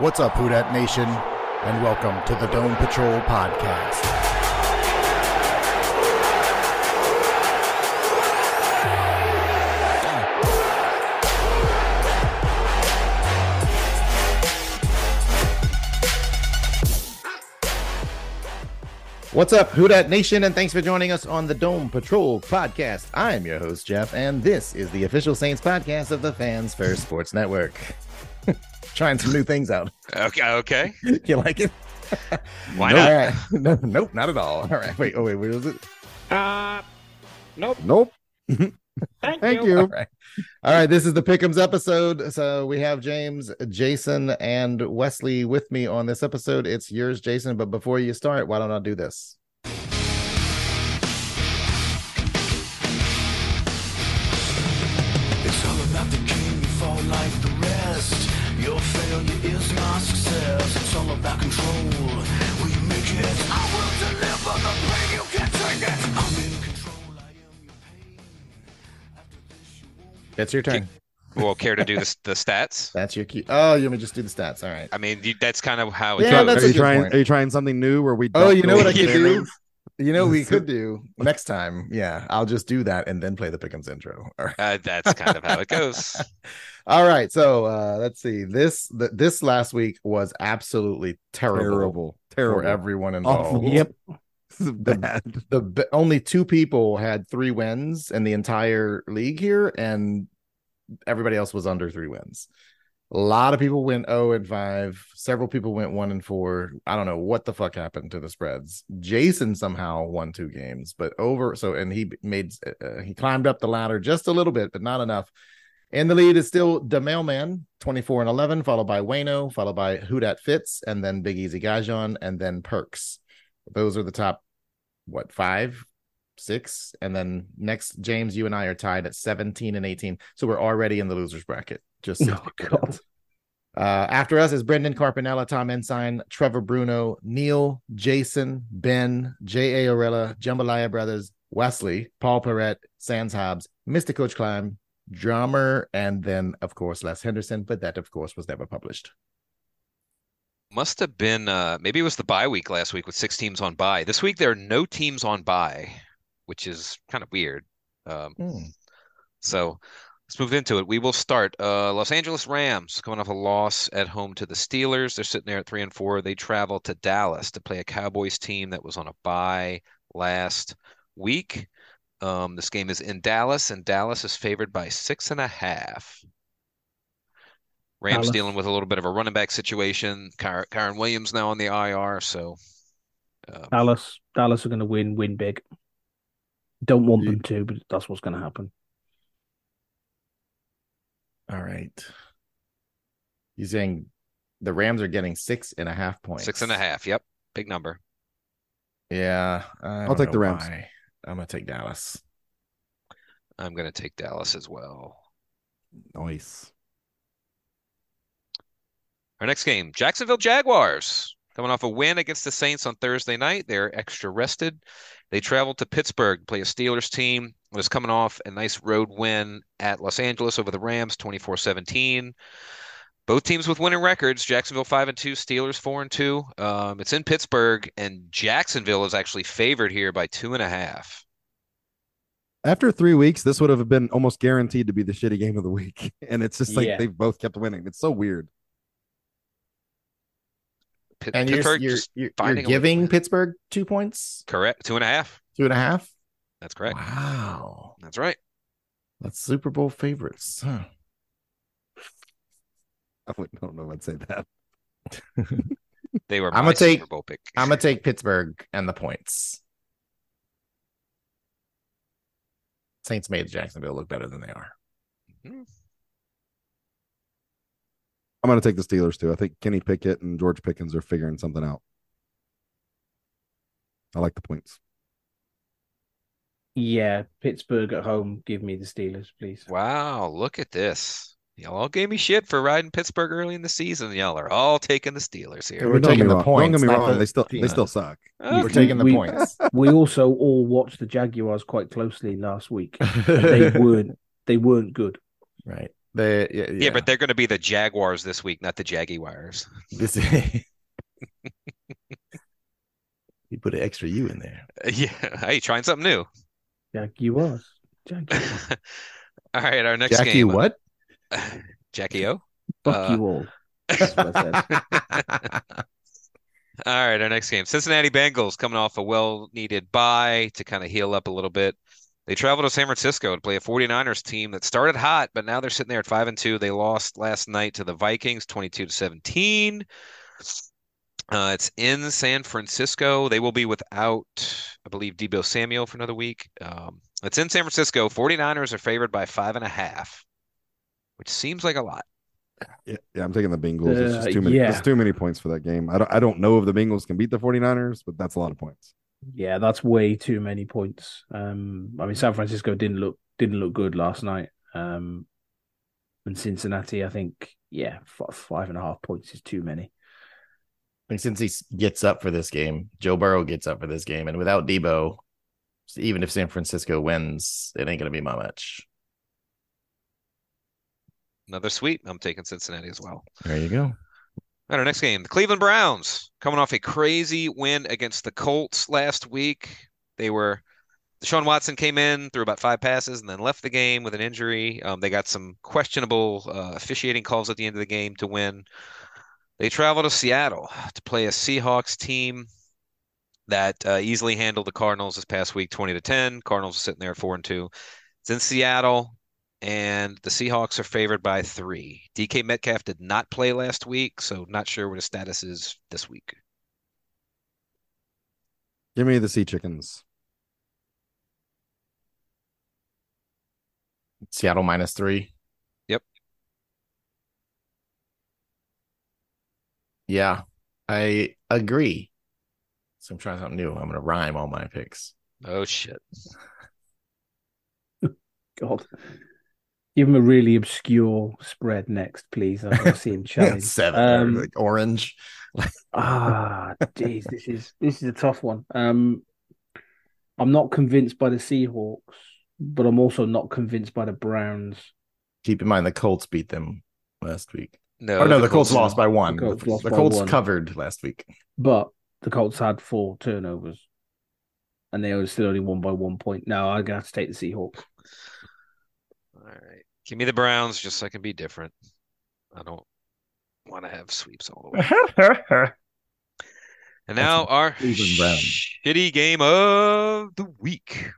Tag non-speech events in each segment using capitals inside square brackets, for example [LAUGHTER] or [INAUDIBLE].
What's up, Who Dat Nation, and welcome to the Dome Patrol podcast. What's up, Who Dat Nation, and thanks for joining us on the Dome Patrol podcast. I'm your host, Jeff, and this is the official Saints podcast of the Fans First Sports Network. Trying some new things out. Okay, okay. [LAUGHS] you like it? Why nope. not? All right. [LAUGHS] No, nope, not at all. All right. Wait. Oh, wait. Where was it? Uh, nope. Nope. [LAUGHS] Thank, Thank you. you. All right. All right. This is the Pick'ems episode. So we have James, Jason, and Wesley with me on this episode. It's yours, Jason. But before you start, why don't I do this? Am your pain. After this, you won't It's your turn. Well, care to do the, the stats? [LAUGHS] That's your key. Oh, you want me to just do the stats? All right. I mean, you, that's kind of how it Yeah, goes. that's are a you good trying? point. Are you trying something new where we? Oh, don't you know what I the could do? Names? You know we [LAUGHS] could do next time. Yeah, I'll just do that and then play the Pick'ems intro. [LAUGHS] All right. Uh, that's kind of how it goes. [LAUGHS] All right. So uh let's see. This th- this last week was absolutely terrible, Terrible, terrible. for everyone Awful. involved. Yep. The- Bad. The only two people had three wins in the entire league here, and everybody else was under three wins. A lot of people went 0 and 5. Several people went 1 and 4. I don't know what the fuck happened to the spreads. Jason somehow won two games, but over so and he made uh, he climbed up the ladder just a little bit, but not enough. And the lead is still the mailman, 24 and 11, followed by Wayno, followed by Hudat Fitz, and then Big Easy Gajon, and then Perks. Those are the top, what, five, six? And then next, James, you and I are tied at 17 and 18. So we're already in the losers bracket. Just so Oh. [LAUGHS] God. Uh, after us is Brendan Carpinella, Tom Ensign, Trevor Bruno, Neil, Jason, Ben, J.A. Orella, Jambalaya Brothers, Wesley, Paul Perrette, Sans Hobbs, Mr. Coach Climb, Drummer, and then, of course, Les Henderson. But that, of course, was never published. Must have been uh, maybe it was the bye week last week with six teams on bye. This week there are no teams on bye, which is kind of weird. Um, Hmm. so let's move into it. We will start. Uh, Los Angeles Rams coming off a loss at home to the Steelers. They're sitting there at three and four. They travel to Dallas to play a Cowboys team that was on a bye last week. Um, this game is in Dallas, and Dallas is favored by six and a half. Rams Dallas. dealing with a little bit of a running back situation. Ky- Kyren Williams now on the IR, so um, Dallas, Dallas are going to win, win big. Don't want You- them to, but that's what's going to happen. All right. You're saying the Rams are getting six and a half points. six and a half. Yep, big number. Yeah. I I'll take the Rams. why. I'm going to take Dallas. I'm going to take Dallas as well. Nice. Our next game, Jacksonville Jaguars. Coming off a win against the Saints on Thursday night. They're extra rested. They travel to Pittsburgh to play a Steelers team that was coming off a nice road win at Los Angeles over the Rams 24-17. Both teams with winning records. Jacksonville 5 and 2, Steelers 4 and 2. Um, it's in Pittsburgh, and Jacksonville is actually favored here by two and a half. After three weeks, this would have been almost guaranteed to be the shitty game of the week, [LAUGHS] and it's just like Yeah. they've both kept winning. It's so weird. Pitt- And you're you're, you're, you're finding a way to giving. Pittsburgh two points, correct two and a half. two and a half. That's correct. Wow, That's right. that's Super Bowl favorites. Huh. [LAUGHS] I wouldn't- don't know if I'd say that. [LAUGHS] They were I'ma take- Super Bowl pick. I'm gonna take Pittsburgh and the points. Saints made Jacksonville look better than they are. Mhm. I'm going to take the Steelers too. I think Kenny Pickett and George Pickens are figuring something out. I like the points. Yeah, Pittsburgh at home. Give me the Steelers, please. Wow, look at this. Y'all all gave me shit for riding Pittsburgh early in the season. Y'all are all taking the Steelers here. We're Don't get taking me the wrong. points, Don't get me wrong. the They still they still suck. Okay. We're taking the we- points. [LAUGHS] We also all watched the Jaguars quite closely last week. They [LAUGHS] weren't. They weren't good. right. They yeah, Yeah, but they're going to be the Jaguars this week, not the Jaguars. this [LAUGHS] you put an extra U in there. Yeah, hey, trying something new. Jaguars. Jaguars. [LAUGHS] all right, our next Jackie, game. what? [LAUGHS] Jackie O. Fuck Uh, you all. That's what I said. [LAUGHS] All right, our next game. Cincinnati Bengals coming off a well-needed bye to kind of heal up a little bit. They travel to San Francisco to play a 49ers team that started hot, but now they're sitting there at 5 and 2. They lost last night to the Vikings 22 to 17. Uh, it's in San Francisco. They will be without, I believe, Deebo Samuel for another week. Um, it's in San Francisco. 49ers are favored by five and a half, which seems like a lot. Yeah, yeah, I'm taking the Bengals. it's just Uh, too many. yeah. Too many points for that game. I don't. I don't know if the Bengals can beat the 49ers, but that's a lot of points. Yeah, that's way too many points. Um, I mean, San Francisco didn't look didn't look good last night. Um, and Cincinnati, I think, yeah, f- five and a half points is too many. Think Cincy gets up for this game, Joe Burrow gets up for this game, and without Deebo, even if San Francisco wins, it ain't gonna be my much. Another sweep. I'm taking Cincinnati as well. There you go. All right, our next game, the Cleveland Browns, coming off a crazy win against the Colts last week. They were Deshaun Watson came in, threw about five passes, and then left the game with an injury. Um, they got some questionable uh, officiating calls at the end of the game to win. They travel to Seattle to play a Seahawks team that uh, easily handled the Cardinals this past week, 20 to 10. Cardinals are sitting there four and two. It's in Seattle and the Seahawks are favored by three. DK Metcalf did not play last week, so not sure what his status is this week. Give me the Sea Chickens. Seattle minus three. Yeah, I agree. So I'm trying something new. I'm gonna rhyme all my picks. Oh shit. [LAUGHS] God, give him a really obscure spread next, please. I want to see him [LAUGHS] challenge. Seven or Um, like orange. [LAUGHS] Ah, jeez, this is this is a tough one. Um, I'm not convinced by the Seahawks, but I'm also not convinced by the Browns. Keep in mind the Colts beat them last week. No, oh no, the, Colts, Colts- lost by one. the Colts the lost the Colts one. covered last week. But the Colts had four turnovers, and they were still only won by one point. No, I'm gonna have to take the Seahawks. All right. Give me the Browns just so I can be different. I don't want to have sweeps all the way. [LAUGHS] And now our Cleveland shitty game of the week.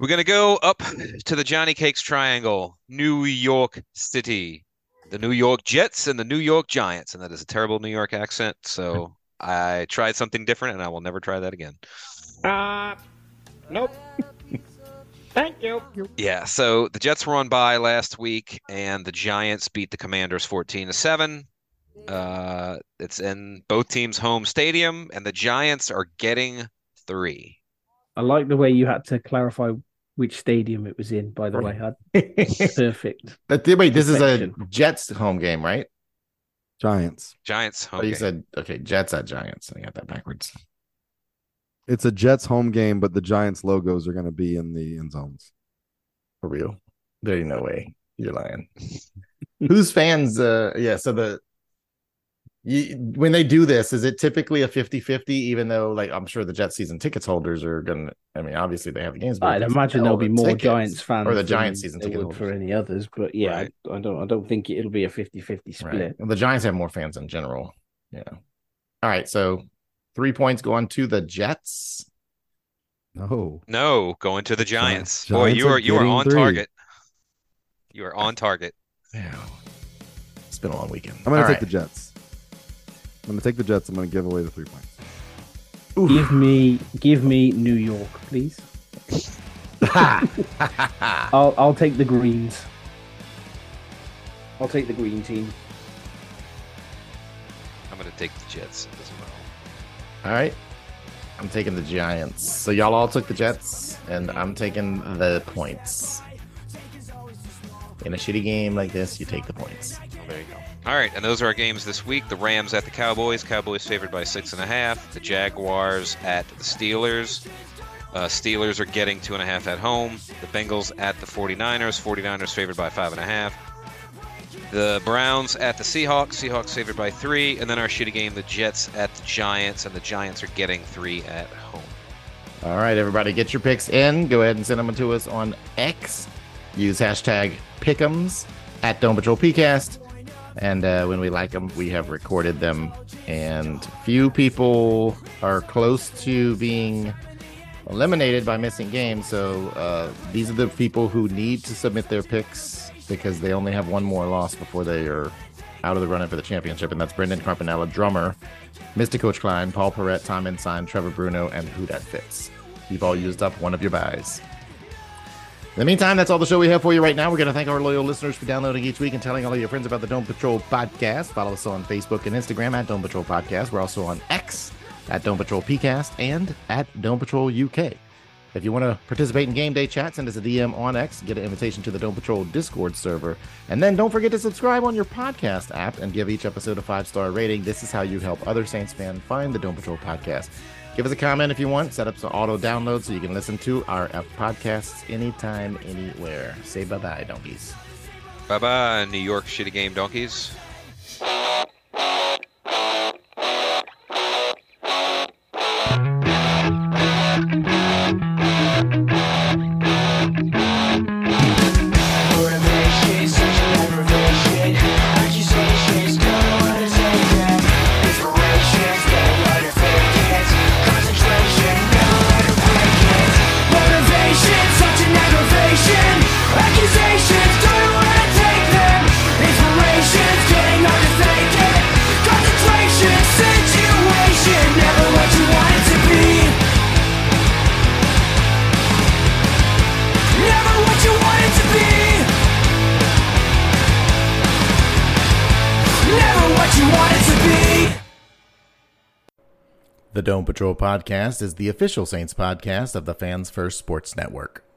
We're going to go up to the Johnny Cakes Triangle, New York City, the New York Jets and the New York Giants. And that is a terrible New York accent. So I tried something different and I will never try that again. Uh, nope. [LAUGHS] Thank you. Yeah, so the Jets were on by last week and the Giants beat the Commanders 14 to 7. Uh, it's in both teams' home stadium and the Giants are getting 3. I like the way you had to clarify which stadium it was in. By the way, Had- [LAUGHS] perfect. But th- wait, this is a Jets home game, right? Giants. Giants home Oh, you game. said okay, Jets at Giants. I got that backwards. It's a Jets home game, but the Giants logos are going to be in the end zones. For real. There ain't no way. You're lying. [LAUGHS] Whose fans uh yeah, so the You, when they do this, is it typically a 50-50, even though like I'm sure the Jet season tickets holders are gonna I mean, obviously they have the games, but I'd imagine there'll be more tickets- Giants fans or the Giants season there ticket would for any others. But yeah, Right. I, I don't I don't think it'll be a 50-50 Right. split. And the Giants have more fans in general. Yeah. All right, so three points going to the Jets. No. No, going to the Giants. Gi- Boy, you are are you are on three. target. You are on target. Yeah. It's been a long weekend. I'm gonna All take right. the Jets. I'm gonna take the Jets. I'm gonna give away the three points. Give me give me New York, please. [LAUGHS] I'll I'll take the greens. I'll take the green team. I'm going to take the Jets as well. All right. I'm taking the Giants. So y'all all took the Jets, and I'm taking the points. In a shitty game like this, you take the points. Oh, there you go. All right, and those are our games this week. The Rams at the Cowboys. Cowboys favored by six and a half. The Jaguars at the Steelers. Uh, Steelers are getting two and a half at home. The Bengals at the 49ers. 49ers favored by five and a half. The Browns at the Seahawks. Seahawks favored by three. And then our shitty game, the Jets at the Giants. And the Giants are getting three at home. All right, everybody, get your picks in. Go ahead and send them to us on X. Use hashtag Pick'ems at Dome Patrol PCast. And uh, when we like them, we have recorded them. And few people are close to being eliminated by missing games. So uh, these are the people who need to submit their picks because they only have one more loss before they are out of the running for the championship. And that's Brendan Carpinella, drummer, Mr. Coach Klein, Paul Perrette, Tom Ensign, Trevor Bruno, and Who Dat Fits. You've all used up one of your buys. In the meantime, that's all the show we have for you right now. We're going to thank our loyal listeners for downloading each week and telling all of your friends about the Dome Patrol podcast. Follow us on Facebook and Instagram at Dome Patrol Podcast. We're also on X at Dome Patrol PCast and at Dome Patrol UK. If you want to participate in game day chat, send us a DM on X, get an invitation to the Dome Patrol Discord server, and then don't forget to subscribe on your podcast app and give each episode a five star rating. This is how you help other Saints fans find the Dome Patrol podcast. Give us a comment if you want. Set up some auto download so you can listen to our podcasts anytime, anywhere. Say bye bye, donkeys. Bye bye, New York shitty game donkeys. The Dome Patrol podcast is the official Saints podcast of the Fans First Sports Network.